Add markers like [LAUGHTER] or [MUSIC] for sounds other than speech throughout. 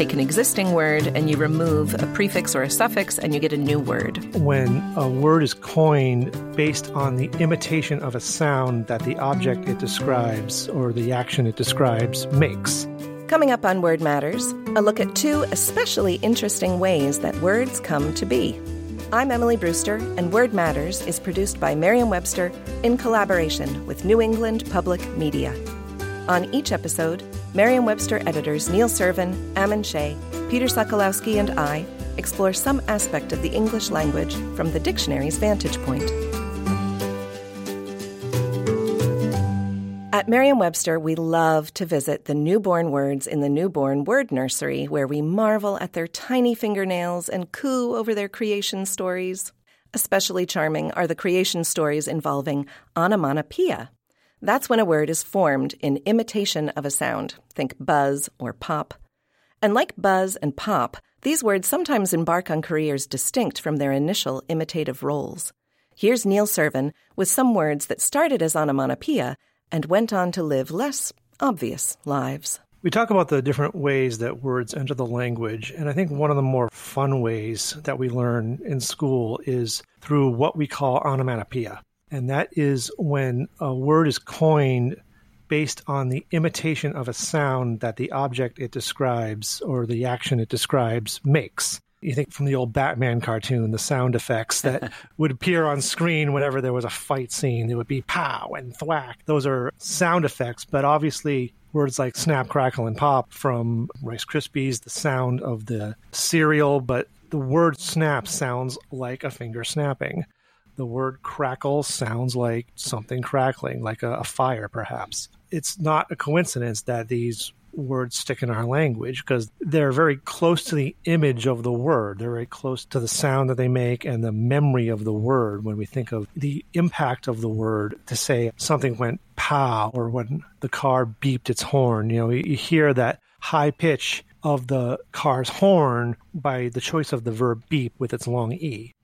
take an existing word and you remove a prefix or a suffix and you get a new word. When a word is coined based on the imitation of a sound that the object it describes or the action it describes makes. Coming up on Word Matters, a look at two especially interesting ways that words come to be. I'm Emily Brewster, and Word Matters is produced by Merriam Webster in collaboration with New England Public Media. On each episode, Merriam Webster editors Neil Serven, Ammon Shea, Peter Sokolowski, and I explore some aspect of the English language from the dictionary's vantage point. At Merriam Webster, we love to visit the newborn words in the newborn word nursery, where we marvel at their tiny fingernails and coo over their creation stories. Especially charming are the creation stories involving onomatopoeia. That's when a word is formed in imitation of a sound. Think buzz or pop. And like buzz and pop, these words sometimes embark on careers distinct from their initial imitative roles. Here's Neil Serven with some words that started as onomatopoeia and went on to live less obvious lives. We talk about the different ways that words enter the language, and I think one of the more fun ways that we learn in school is through what we call onomatopoeia. And that is when a word is coined based on the imitation of a sound that the object it describes or the action it describes makes you think from the old Batman cartoon, the sound effects that [LAUGHS] would appear on screen whenever there was a fight scene. It would be pow and thwack. Those are sound effects, but obviously words like snap, crackle, and pop from Rice Krispies, the sound of the cereal, but the word snap sounds like a finger snapping. The word crackle sounds like something crackling, like a, a fire, perhaps. It's not a coincidence that these words stick in our language because they're very close to the image of the word. They're very close to the sound that they make and the memory of the word when we think of the impact of the word to say something went pow or when the car beeped its horn. You know, you hear that high pitch of the car's horn by the choice of the verb beep with its long E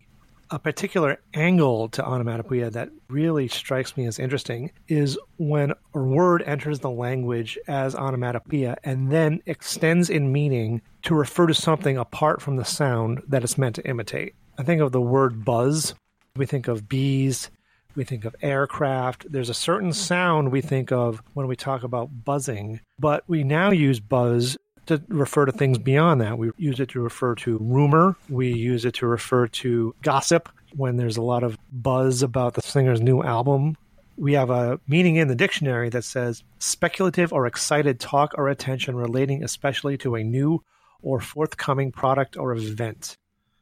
a particular angle to onomatopoeia that really strikes me as interesting is when a word enters the language as onomatopoeia and then extends in meaning to refer to something apart from the sound that it's meant to imitate. I think of the word buzz, we think of bees, we think of aircraft. There's a certain sound we think of when we talk about buzzing, but we now use buzz to refer to things beyond that. We use it to refer to rumor. We use it to refer to gossip when there's a lot of buzz about the singer's new album. We have a meaning in the dictionary that says speculative or excited talk or attention relating especially to a new or forthcoming product or event.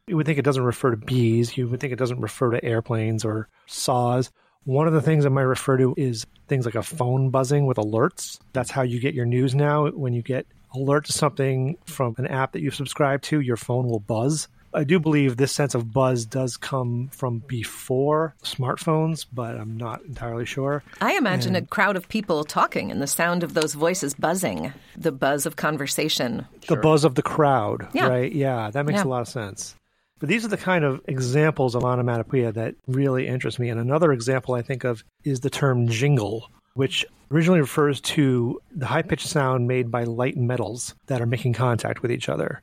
You would think it doesn't refer to bees. You would think it doesn't refer to airplanes or saws. One of the things it might refer to is things like a phone buzzing with alerts. That's how you get your news now. When you get alert to something from an app that you've subscribed to, your phone will buzz. I do believe this sense of buzz does come from before smartphones, but I'm not entirely sure. I imagine and a crowd of people talking and the sound of those voices buzzing, the buzz of conversation. The sure. buzz of the crowd, yeah. right? Yeah, that makes yeah. a lot of sense. But these are the kind of examples of onomatopoeia that really interest me. And another example I think of is the term jingle, which originally refers to the high pitched sound made by light metals that are making contact with each other.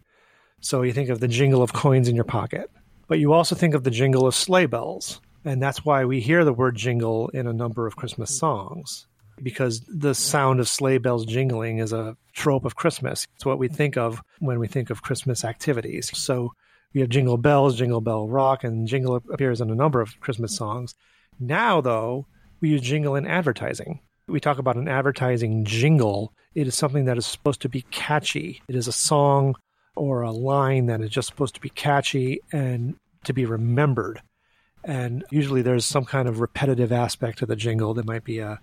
So you think of the jingle of coins in your pocket, but you also think of the jingle of sleigh bells. And that's why we hear the word jingle in a number of Christmas songs, because the sound of sleigh bells jingling is a trope of Christmas. It's what we think of when we think of Christmas activities. So we have Jingle Bells, Jingle Bell Rock, and Jingle appears in a number of Christmas songs. Now, though, we use jingle in advertising. We talk about an advertising jingle. It is something that is supposed to be catchy. It is a song or a line that is just supposed to be catchy and to be remembered. And usually there's some kind of repetitive aspect to the jingle. There might be a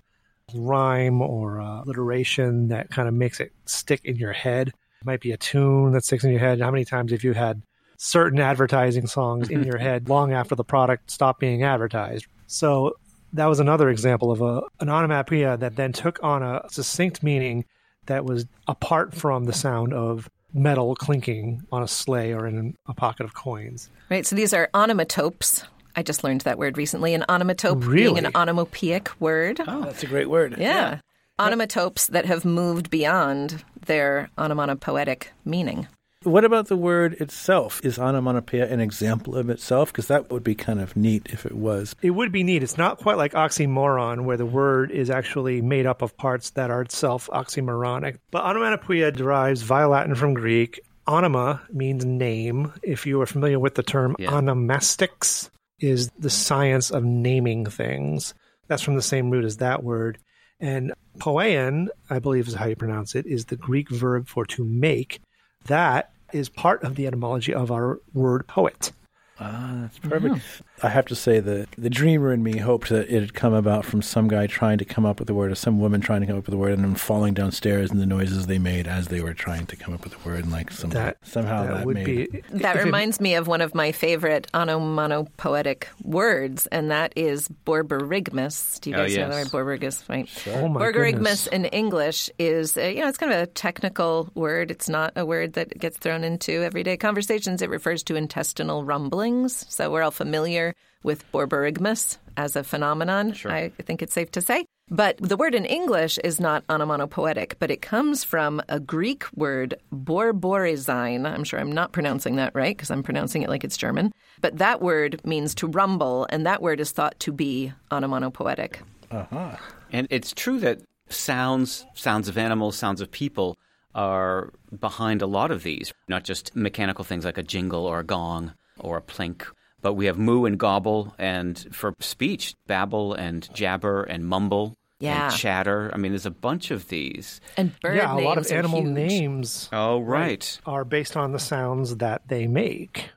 rhyme or a alliteration that kind of makes it stick in your head. It might be a tune that sticks in your head. How many times have you had certain advertising songs in [LAUGHS] your head long after the product stopped being advertised? So that was another example of a, an onomatopoeia that then took on a succinct meaning that was apart from the sound of metal clinking on a sleigh or in a pocket of coins. Right. So these are onomatopes. I just learned that word recently. An onomatope really? being an onomatopoeic word. Oh. oh, that's a great word. Yeah. yeah. Onomatopes that have moved beyond their onomatopoetic meaning. What about the word itself? Is onomatopoeia an example of itself? Because that would be kind of neat if it was. It would be neat. It's not quite like oxymoron, where the word is actually made up of parts that are itself oxymoronic. But onomatopoeia derives via Latin from Greek. Onoma means name. If you are familiar with the term Yeah. onomastics, is the science of naming things. That's from the same root as that word. And poein, I believe is how you pronounce it, is the Greek verb for to make. That is part of the etymology of our word poet. Ah, that's perfect. I have to say that the dreamer in me hoped that it had come about from some guy trying to come up with the word, or some woman trying to come up with the word, and then falling downstairs and the noises they made as they were trying to come up with the word, and like some, That somehow that, that would made be That if it- reminds me of one of my favorite onomatopoetic words, and that is borborygmus. Do you Oh, guys know the word yes. borborygmus? Right. Oh my Borborygmus goodness. in English is, uh, you know, it's kind of a technical word. It's not a word that gets thrown into everyday conversations. It refers to intestinal rumblings. So we're all familiar with borborygmus as a phenomenon. I think it's safe to say. But the word in English is not onomatopoetic, but it comes from a Greek word, borborizine. I'm sure I'm not pronouncing that right because I'm pronouncing it like it's German. But that word means to rumble, and that word is thought to be onomatopoetic. Uh-huh. And it's true that sounds, sounds of animals, sounds of people are behind a lot of these, not just mechanical things like a jingle or a gong or a plink. But we have moo and gobble, and for speech, babble and jabber and mumble Yeah. and chatter. I mean, there's a bunch of these. And bird yeah, a lot of animal huge. names Oh, right. are based on the sounds that they make.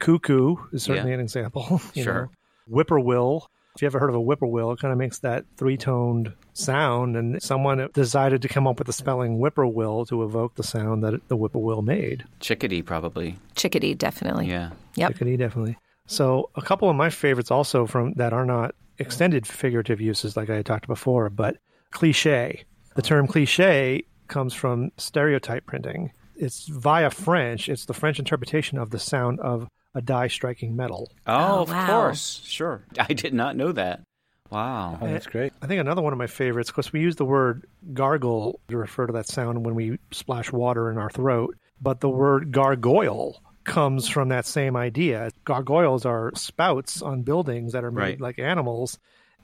Cuckoo is certainly Yeah. an example. [LAUGHS] You Sure. Know. Whippoorwill. If you ever heard of a whippoorwill, it kind of makes that three toned sound. And someone decided to come up with the spelling whippoorwill to evoke the sound that the whippoorwill made. Chickadee, probably. Chickadee, definitely. Yeah. Yep. Chickadee, definitely. So, a couple of my favorites also from that are not extended figurative uses like I had talked before, but cliche. The term cliche comes from stereotype printing. It's via French. It's the French interpretation of the sound of a die striking metal. Oh, Oh, of wow. course. Sure. [LAUGHS] I did not know that. Wow. Oh, that's great. I think another one of my favorites, because we use the word gargle to refer to that sound when we splash water in our throat, but the word gargoyle comes from that same idea. Gargoyles are spouts on buildings that are made Right. like animals,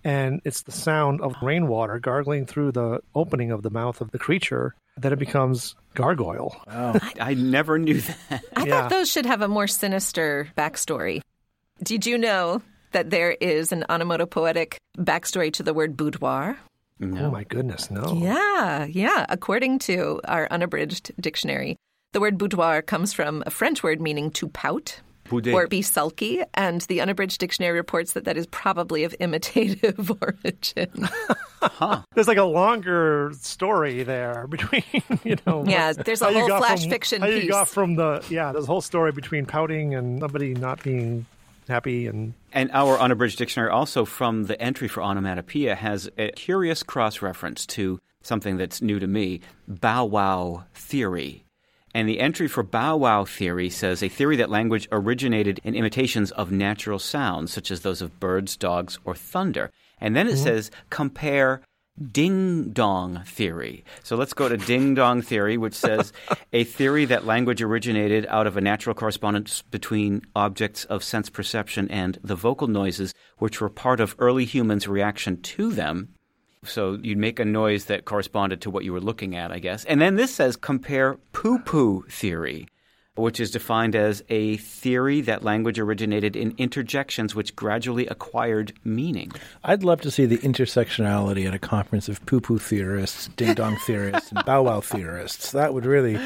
and it's the sound of rainwater gargling through the opening of the mouth of the creature that it becomes gargoyle. I never knew that. I Yeah. thought those should have a more sinister backstory. Did you know that there is an onomatopoetic backstory to the word boudoir? Oh my goodness, no. Yeah, yeah. According to our unabridged dictionary, the word boudoir comes from a French word meaning to pout Boudet. or be sulky, and the unabridged dictionary reports that that is probably of imitative [LAUGHS] origin. There's like a longer story there between, [LAUGHS] you know. Yeah, what- there's a whole flash from- fiction How you piece. got from the yeah, there's a whole story between pouting and somebody not being happy and And our unabridged dictionary, also from the entry for onomatopoeia, has a curious cross reference to something that's new to me bow wow theory. And the entry for bow wow theory says a theory that language originated in imitations of natural sounds, such as those of birds, dogs, or thunder. And then it mm-hmm. says compare ding dong theory. So let's go to ding dong theory, which says a theory that language originated out of a natural correspondence between objects of sense perception and the vocal noises, which were part of early humans' reaction to them. So you'd make a noise that corresponded to what you were looking at, I guess. And then this says compare poo poo theory, which is defined as a theory that language originated in interjections which gradually acquired meaning. I'd love to see the intersectionality at a conference of poo poo theorists, ding dong theorists, and bow wow theorists. That would really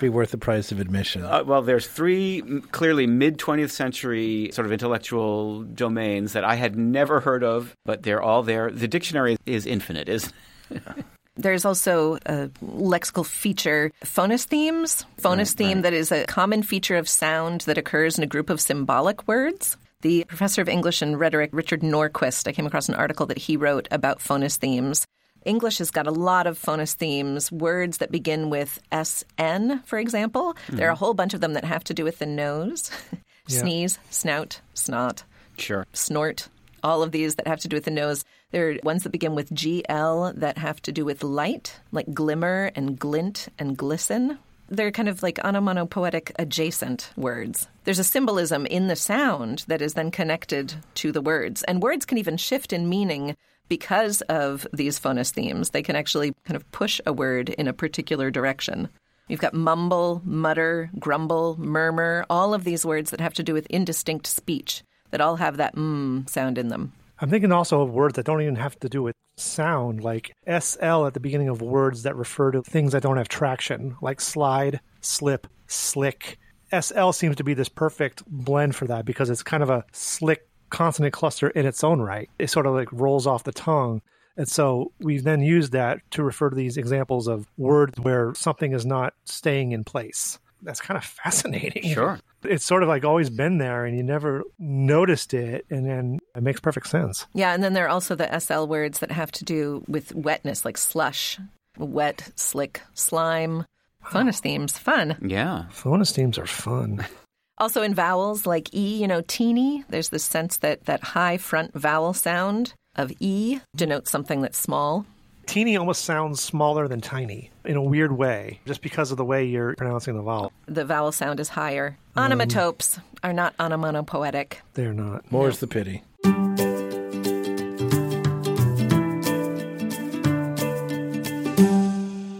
be worth the price of admission. Uh, well, there's three clearly mid 20th century sort of intellectual domains that I had never heard of, but they're all there. The dictionary is infinite, isn't it? [LAUGHS] There's also a lexical feature, phonesthemes. Phonous theme that is a common feature of sound that occurs in a group of symbolic words. The professor of English and rhetoric, Richard Nordquist, I came across an article that he wrote about phonesthemes. English has got a lot of phonesthemes, words that begin with SN, for example. There are a mm-hmm. whole bunch of them that have to do with the nose. [LAUGHS] Sneeze, snout, snot, Sure. snort, all of these that have to do with the nose. There are ones that begin with GL that have to do with light, like glimmer and glint and glisten. They're kind of like onomatopoetic adjacent words. There's a symbolism in the sound that is then connected to the words. And words can even shift in meaning because of these phonesthemes. They can actually kind of push a word in a particular direction. You've got mumble, mutter, grumble, murmur, all of these words that have to do with indistinct speech that all have that mm sound in them. I'm thinking also of words that don't even have to do with sound, like SL at the beginning of words that refer to things that don't have traction, like slide, slip, slick. SL seems to be this perfect blend for that because it's kind of a slick consonant cluster in its own right. It sort of like rolls off the tongue. And so we've then use that to refer to these examples of words where something is not staying in place. That's kind of fascinating. Sure. It's sort of like always been there and you never noticed it. And then it makes perfect sense. Yeah, and then there are also the SL words that have to do with wetness, like slush, wet, slick, slime. Phonesthemes, fun. Yeah. Phonesthemes are fun. [LAUGHS] Also in vowels like E, you know, teeny, there's this sense that that high front vowel sound of E denotes something that's small. Teeny almost sounds smaller than tiny in a weird way, just because of the way you're pronouncing the vowel. The vowel sound is higher. Um, Onomatopes are not onomatopoetic. They're not. More's the pity.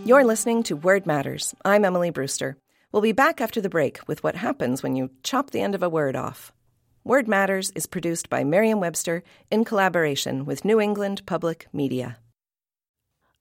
You're listening to Word Matters. I'm Emily Brewster. We'll be back after the break with what happens when you chop the end of a word off. Word Matters is produced by Merriam Webster in collaboration with New England Public Media.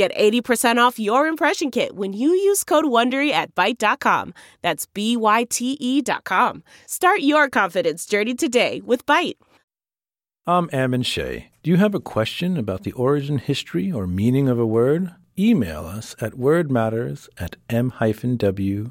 Get 80% off your impression kit when you use code WONDERY at Byte.com. That's B-Y-T-E dot com. Start your confidence journey today with Byte. I'm Ammon Shea. Do you have a question about the origin, history, or meaning of a word? Email us at wordmatters at m-w.com.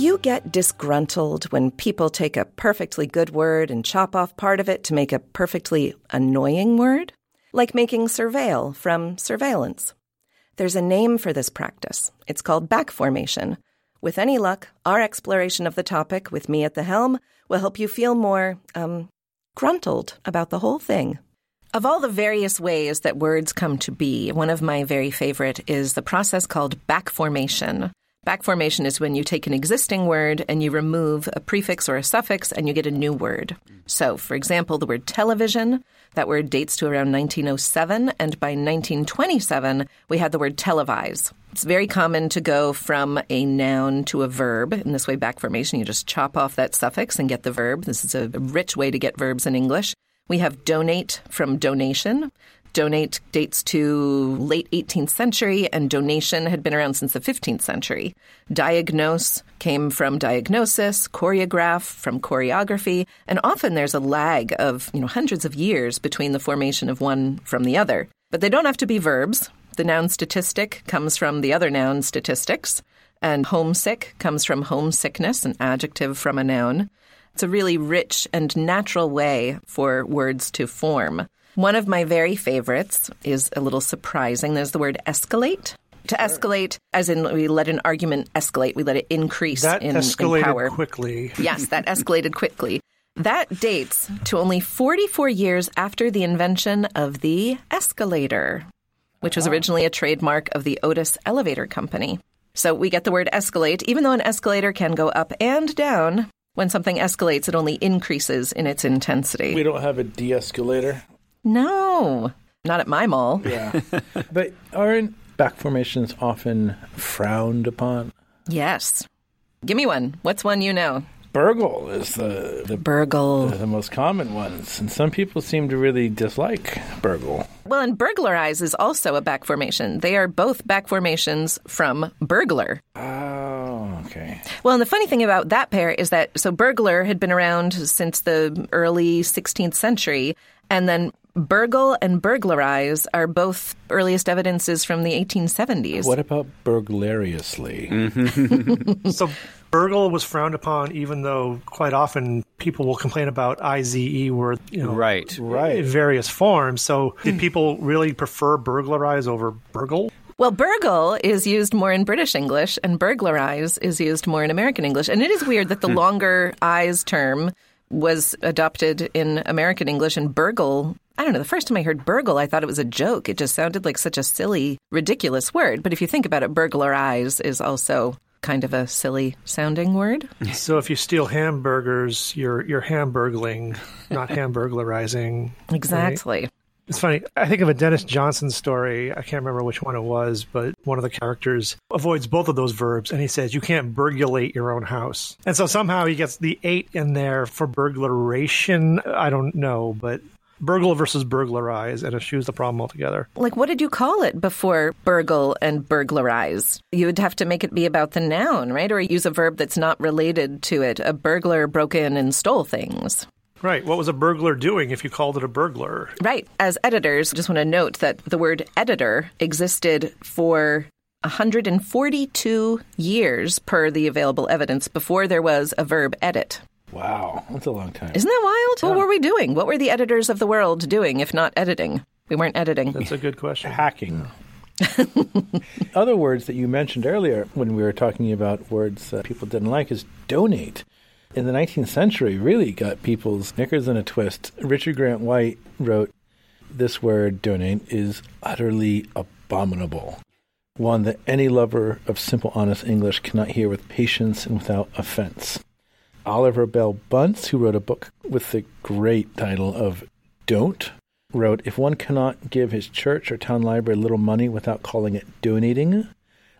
you get disgruntled when people take a perfectly good word and chop off part of it to make a perfectly annoying word? Like making surveil from surveillance. There's a name for this practice. It's called back formation. With any luck, our exploration of the topic with me at the helm will help you feel more, um, gruntled about the whole thing. Of all the various ways that words come to be, one of my very favorite is the process called back formation. Back formation is when you take an existing word and you remove a prefix or a suffix and you get a new word. So, for example, the word television, that word dates to around 1907, and by 1927, we had the word televise. It's very common to go from a noun to a verb. In this way, back formation, you just chop off that suffix and get the verb. This is a rich way to get verbs in English. We have donate from donation. Donate dates to late 18th century, and donation had been around since the 15th century. Diagnose came from diagnosis, choreograph from choreography, and often there's a lag of you know hundreds of years between the formation of one from the other. But they don't have to be verbs. The noun statistic comes from the other noun statistics, and homesick comes from homesickness, an adjective from a noun. It's a really rich and natural way for words to form. One of my very favorites is a little surprising. There's the word escalate. To escalate, as in we let an argument escalate, we let it increase That in, escalated in power. quickly. [LAUGHS] Yes, that escalated quickly. That dates to only 44 years after the invention of the escalator, which was originally a trademark of the Otis Elevator Company. So we get the word escalate, even though an escalator can go up and down. When something escalates, it only increases in its intensity. We don't have a de-escalator. No, not at my mall. Yeah. [LAUGHS] but aren't back formations often frowned upon? Yes. Give me one. What's one you know? Burgle is the the, Burgle. the most common ones, and some people seem to really dislike burgle. Well, and burglarize is also a back formation. They are both back formations from burglar. Oh, okay. Well, and the funny thing about that pair is that so burglar had been around since the early 16th century, and then burgle and burglarize are both earliest evidences from the 1870s. What about burglariously? [LAUGHS] So burgle was frowned upon, even though quite often people will complain about IZE word, you know, Right. Right. various forms. So did people really prefer burglarize over burgle? Well, burgle is used more in British English, and burglarize is used more in American English. And it is weird that the hmm. longer eyes term was adopted in American English, and burgle. I don't know. The first time I heard burgle, I thought it was a joke. It just sounded like such a silly, ridiculous word. But if you think about it, burglarize is also kind of a silly sounding word. [LAUGHS] So if you steal hamburgers, you're you're hamburgling, not [LAUGHS] hamburglarizing. Exactly. It's funny. I think of a Denis Johnson story. I can't remember which one it was, but one of the characters avoids both of those verbs, and he says you can't burglate your own house. And so somehow he gets the eight in there for burglaration. I don't know, but burgle versus burglarize, and eschews the problem altogether. Like, what did you call it before burgle and burglarize? You would have to make it be about the noun, right? Or use a verb that's not related to it. A burglar broke in and stole things. Right. What was a burglar doing if you called it a burglar? Right. As editors, I just want to note that the word editor existed for 142 years per the available evidence before there was a verb edit. Wow, that's a long time. Isn't that wild? What were we doing? What were the editors of the world doing if not editing? We weren't editing. That's a good question. hacking. [LAUGHS] Other words that you mentioned earlier when we were talking about words that people didn't like is donate. In the 19th century, really got people's knickers in a twist. Richard Grant White wrote, This word, donate, is utterly abominable. One that any lover of simple, honest English cannot hear with patience and without offense. Oliver Bell Bunce, who wrote a book with the great title of Don't, wrote If one cannot give his church or town library a little money without calling it donating,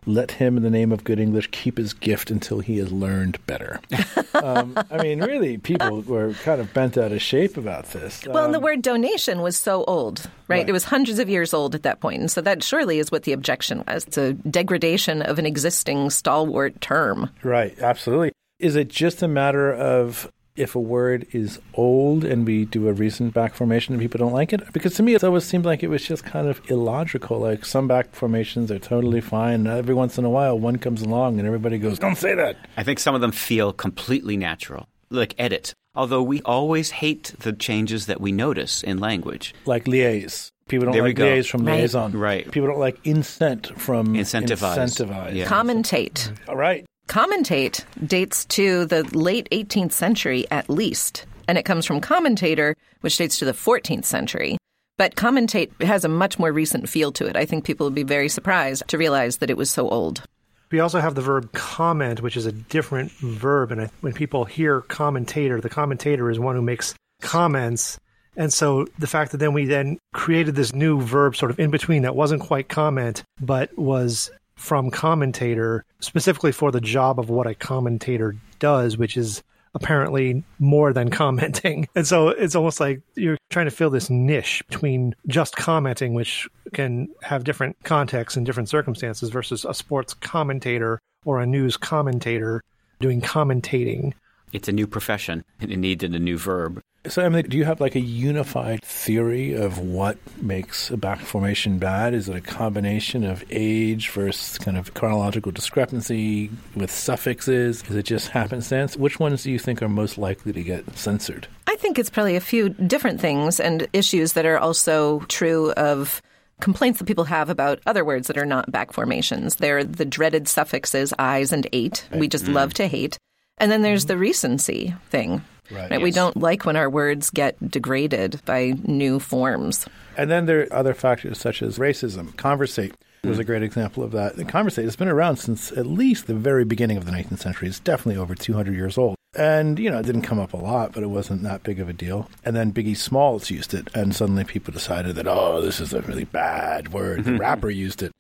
let him, in the name of good English, keep his gift until he has learned better. [LAUGHS] um, I mean, really, people were kind of bent out of shape about this. Well, and the word donation was so old, right? Right. It was hundreds of years old at that point. And so that surely is what the objection was. It's a degradation of an existing stalwart term. Right, absolutely. Is it just a matter of if a word is old and we do a recent back formation and people don't like it? Because to me, it always seemed like it was just kind of illogical. Like some back formations are totally fine. Every once in a while, one comes along and everybody goes, don't say that. I think some of them feel completely natural, like edit. Although we always hate the changes that we notice in language. Like liaise. People don't There like liaise from Right. liaison. Right. People don't like incent from Incentivize. incentivize. Yeah. Commentate. All right. Commentate dates to the late 18th century at least, and it comes from commentator, which dates to the 14th century. But commentate has a much more recent feel to it. I think people would be very surprised to realize that it was so old. We also have the verb comment, which is a different verb. And when people hear commentator, the commentator is one who makes comments. And so the fact that then we then created this new verb sort of in between that wasn't quite comment, but was from commentator specifically for the job of what a commentator does, which is apparently more than [LAUGHS] commenting. And so it's almost like you're trying to fill this niche between just commenting, which can have different contexts and different circumstances, versus a sports commentator or a news commentator doing commentating. It's a new profession, it needed a new verb. So, Emily, do you have like a unified theory of what makes a back formation bad? Is it a combination of age versus kind of chronological discrepancy with suffixes? Is it just happenstance? Which ones do you think are most likely to get censored? I think it's probably a few different things and issues that are also true of complaints that people have about other words that are not back formations. They're the dreaded suffixes eyes and eight. We just love mm. to hate. And then there's mm-hmm. the recency thing. Right, We yes. don't like when our words get degraded by new forms. And then there are other factors such as racism. Conversate was a great example of that. The Conversate has been around since at least the very beginning of the 19th century. It's definitely over 200 years old. And, you know, it didn't come up a lot, but it wasn't that big of a deal. And then Biggie Smalls used it, and suddenly people decided that, oh, this is a really bad word. The mm-hmm. rapper used it.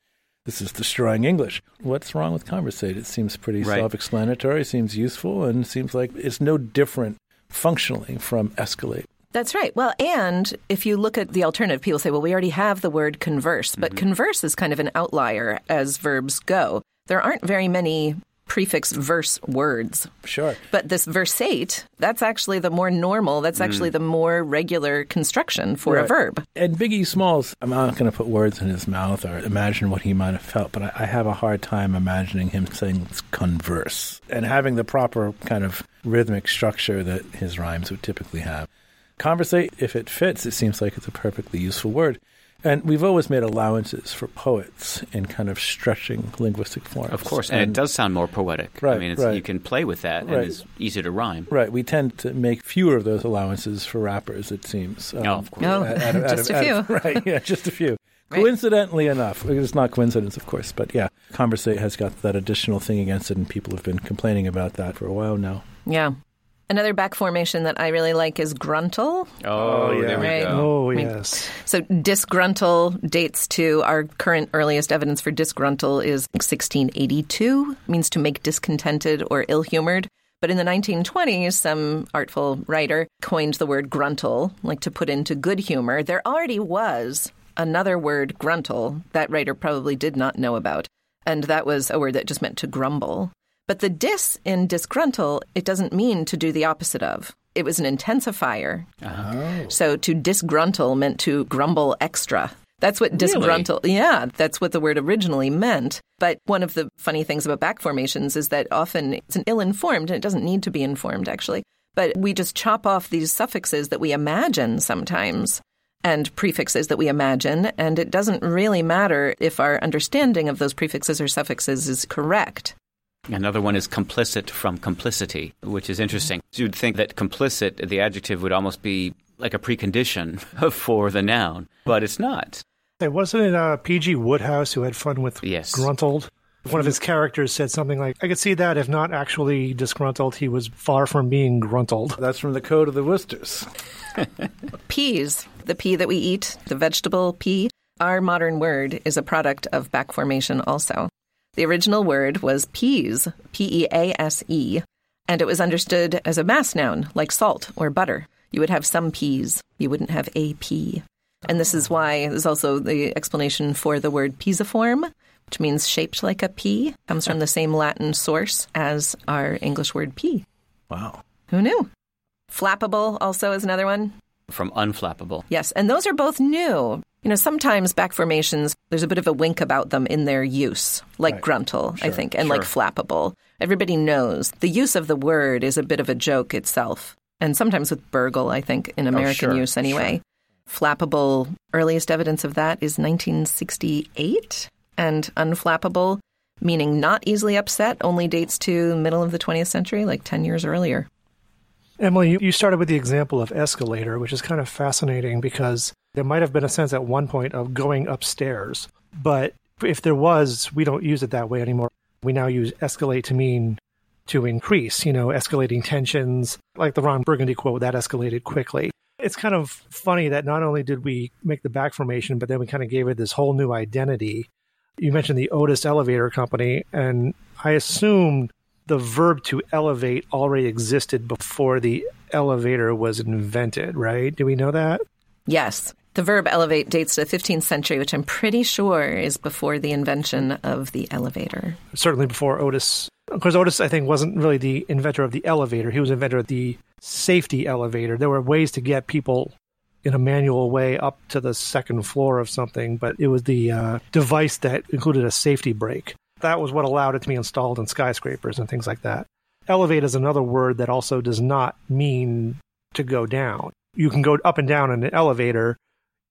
this is destroying English. What's wrong with conversate? It seems pretty Right. self explanatory, seems useful, and seems like it's no different functionally from escalate. That's right. Well, and if you look at the alternative, people say, well, we already have the word converse, but mm-hmm. converse is kind of an outlier as verbs go. There aren't very many prefix verse words. Sure. But this versate, that's actually the more normal, that's mm. actually the more regular construction for a verb. And Biggie Smalls, I'm not going to put words in his mouth or imagine what he might have felt, but I, I have a hard time imagining him saying converse and having the proper kind of rhythmic structure that his rhymes would typically have. Conversate, if it fits, it seems like it's a perfectly useful word. And we've always made allowances for poets in kind of stretching linguistic forms. Of course, and, it does sound more poetic. I mean, it's, right. you can play with that, Right. and it's easy to rhyme. Right, we tend to make fewer of those allowances for rappers. It seems. Um, Oh, [LAUGHS] of course. Out- out just a out of- few. [LAUGHS] right, yeah, just a few. [LAUGHS] Right. Coincidentally enough, it's not coincidence, of course, but yeah, Conversate has got that additional thing against it, and people have been complaining about that for a while now. Yeah. Another back formation that I really like is gruntle. Oh, yeah. there we Right. go. Oh, yes. So disgruntle dates to our current earliest evidence for disgruntle is 1682, means to make discontented or ill-humored. But in the 1920s, some artful writer coined the word gruntle, like to put into good humor. There already was another word, gruntle, that writer probably did not know about. And that was a word that just meant to grumble. But the dis in disgruntle, it doesn't mean to do the opposite of. It was an intensifier. Oh. So to disgruntle meant to grumble extra. That's what disgruntle. Yeah, that's what the word originally meant. But one of the funny things about back formations is that often it's an ill-informed, and it doesn't need to be informed actually. But we just chop off these suffixes that we imagine sometimes and prefixes that we imagine, and it doesn't really matter if our understanding of those prefixes or suffixes is correct. Another one is complicit from complicity, which is interesting. You'd think that complicit, the adjective, would almost be like a precondition [LAUGHS] for the noun, but it's not. Hey, wasn't it uh, P.G. Wodehouse who had fun with Yes. gruntled? One of his characters said something like, I could see that if not actually disgruntled, he was far from being gruntled. That's from the Code of the Woosters. [LAUGHS] [LAUGHS] Peas, the pea that we eat, the vegetable pea, our modern word is a product of back formation also. The original word was peas, P E A S E, and it was understood as a mass noun like salt or butter. You would have some peas, you wouldn't have a pea. And this is why there's also the explanation for the word pisiform, which means shaped like a pea, comes from the same Latin source as our English word pea. Wow. Who knew? Flappable also is another one. From unflappable. Yes, and those are both new. You know, sometimes back formations, there's a bit of a wink about them in their use, like Right. gruntle, I think, and like flappable. Everybody knows the use of the word is a bit of a joke itself. And sometimes with burgle, I think, in oh, American sure, use anyway. Flappable, earliest evidence of that is 1968. And unflappable, meaning not easily upset, only dates to the middle of the 20th century, like 10 years earlier. Emily, you, you started with the example of escalator, which is kind of fascinating because there might have been a sense at one point of going upstairs. But if there was, we don't use it that way anymore. We now use escalate to mean to increase, you know, escalating tensions. Like the Ron Burgundy quote, that escalated quickly. It's kind of funny that not only did we make the back formation, but then we kind of gave it this whole new identity. You mentioned the Otis Elevator Company, and I assumed the verb to elevate already existed before the elevator was invented, right? Do we know that? Yes. The verb elevate dates to the 15th century, which I'm pretty sure is before the invention of the elevator. Certainly before Otis. Of course, Otis, I think, wasn't really the inventor of the elevator. He was inventor of the safety elevator. There were ways to get people in a manual way up to the second floor of something, but it was the uh, device that included a safety brake. That was what allowed it to be installed in skyscrapers and things like that. Elevate is another word that also does not mean to go down. You can go up and down in an elevator,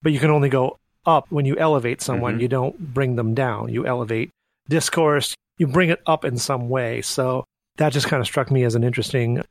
but you can only go up when you elevate someone. Mhm. You don't bring them down. You elevate discourse, you bring it up in some way. So that just kind of struck me as an interesting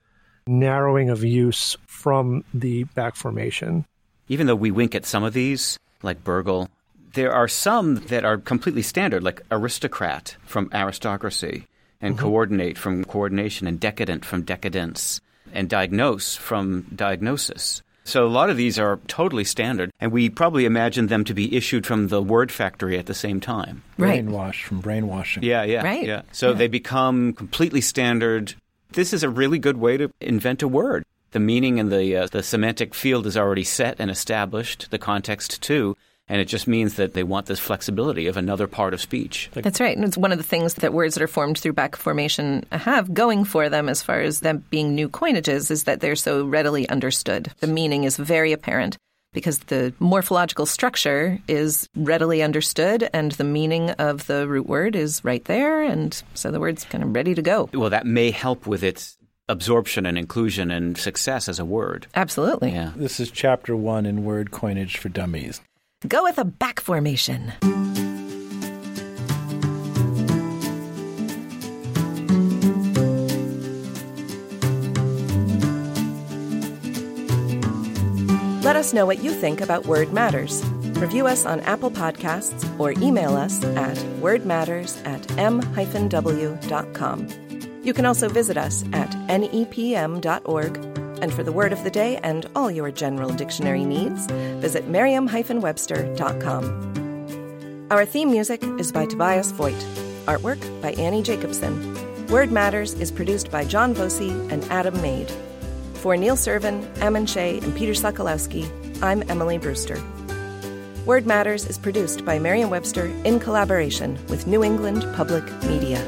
narrowing of use from the back formation. Even though we wink at some of these, like burgle, there are some that are completely standard, like aristocrat from aristocracy, and coordinate from coordination, and decadent from decadence, and diagnose from diagnosis. So a lot of these are totally standard, and we probably imagine them to be issued from the word factory at the same time. Right. Brainwashed from brainwashing. Yeah, yeah, Right. yeah. So they become completely standard. This is a really good way to invent a word. The meaning and the uh, the semantic field is already set and established. The context too. And it just means that they want this flexibility of another part of speech. That's right. And it's one of the things that words that are formed through back formation have going for them as far as them being new coinages is that they're so readily understood. The meaning is very apparent because the morphological structure is readily understood and the meaning of the root word is right there. And so the word's kind of ready to go. Well, that may help with its absorption and inclusion and success as a word. Absolutely. Yeah. This is chapter one in word coinage for dummies. Go with a back formation. Let us know what you think about Word Matters. Review us on Apple Podcasts or email us at wordmatters at m-w.com. You can also visit us at nepm.org. And for the word of the day and all your general dictionary needs, visit merriam-webster.com. Our theme music is by Tobias Voigt. Artwork by Annie Jacobson. Word Matters is produced by John Voci and Adam Maid. For Neil Serven, Ammon Shea, and Peter Sokolowski, I'm Emily Brewster. Word Matters is produced by Merriam Webster in collaboration with New England Public Media.